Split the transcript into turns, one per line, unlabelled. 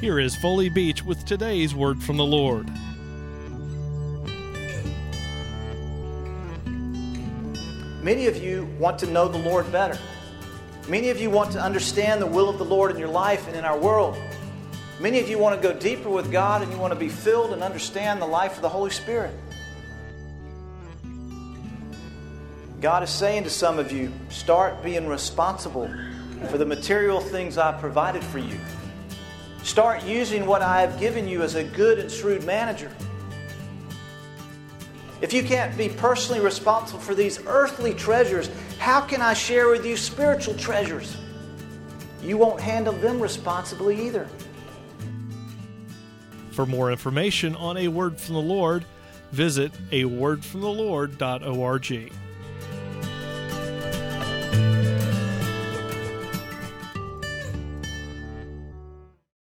Here is Foley Beach with today's word from the Lord.
Many of you want to know the Lord better. Many of you want to understand the will of the Lord in your life and in our world. Many of you want to go deeper with God and you want to be filled and understand the life of the Holy Spirit. God is saying to some of you, start being responsible for the material things I provided for you. Start using what I have given you as a good and shrewd manager. If you can't be personally responsible for these earthly treasures, how can I share with you spiritual treasures? You won't handle them responsibly either.
For more information on A Word from the Lord, visit awordfromthelord.org.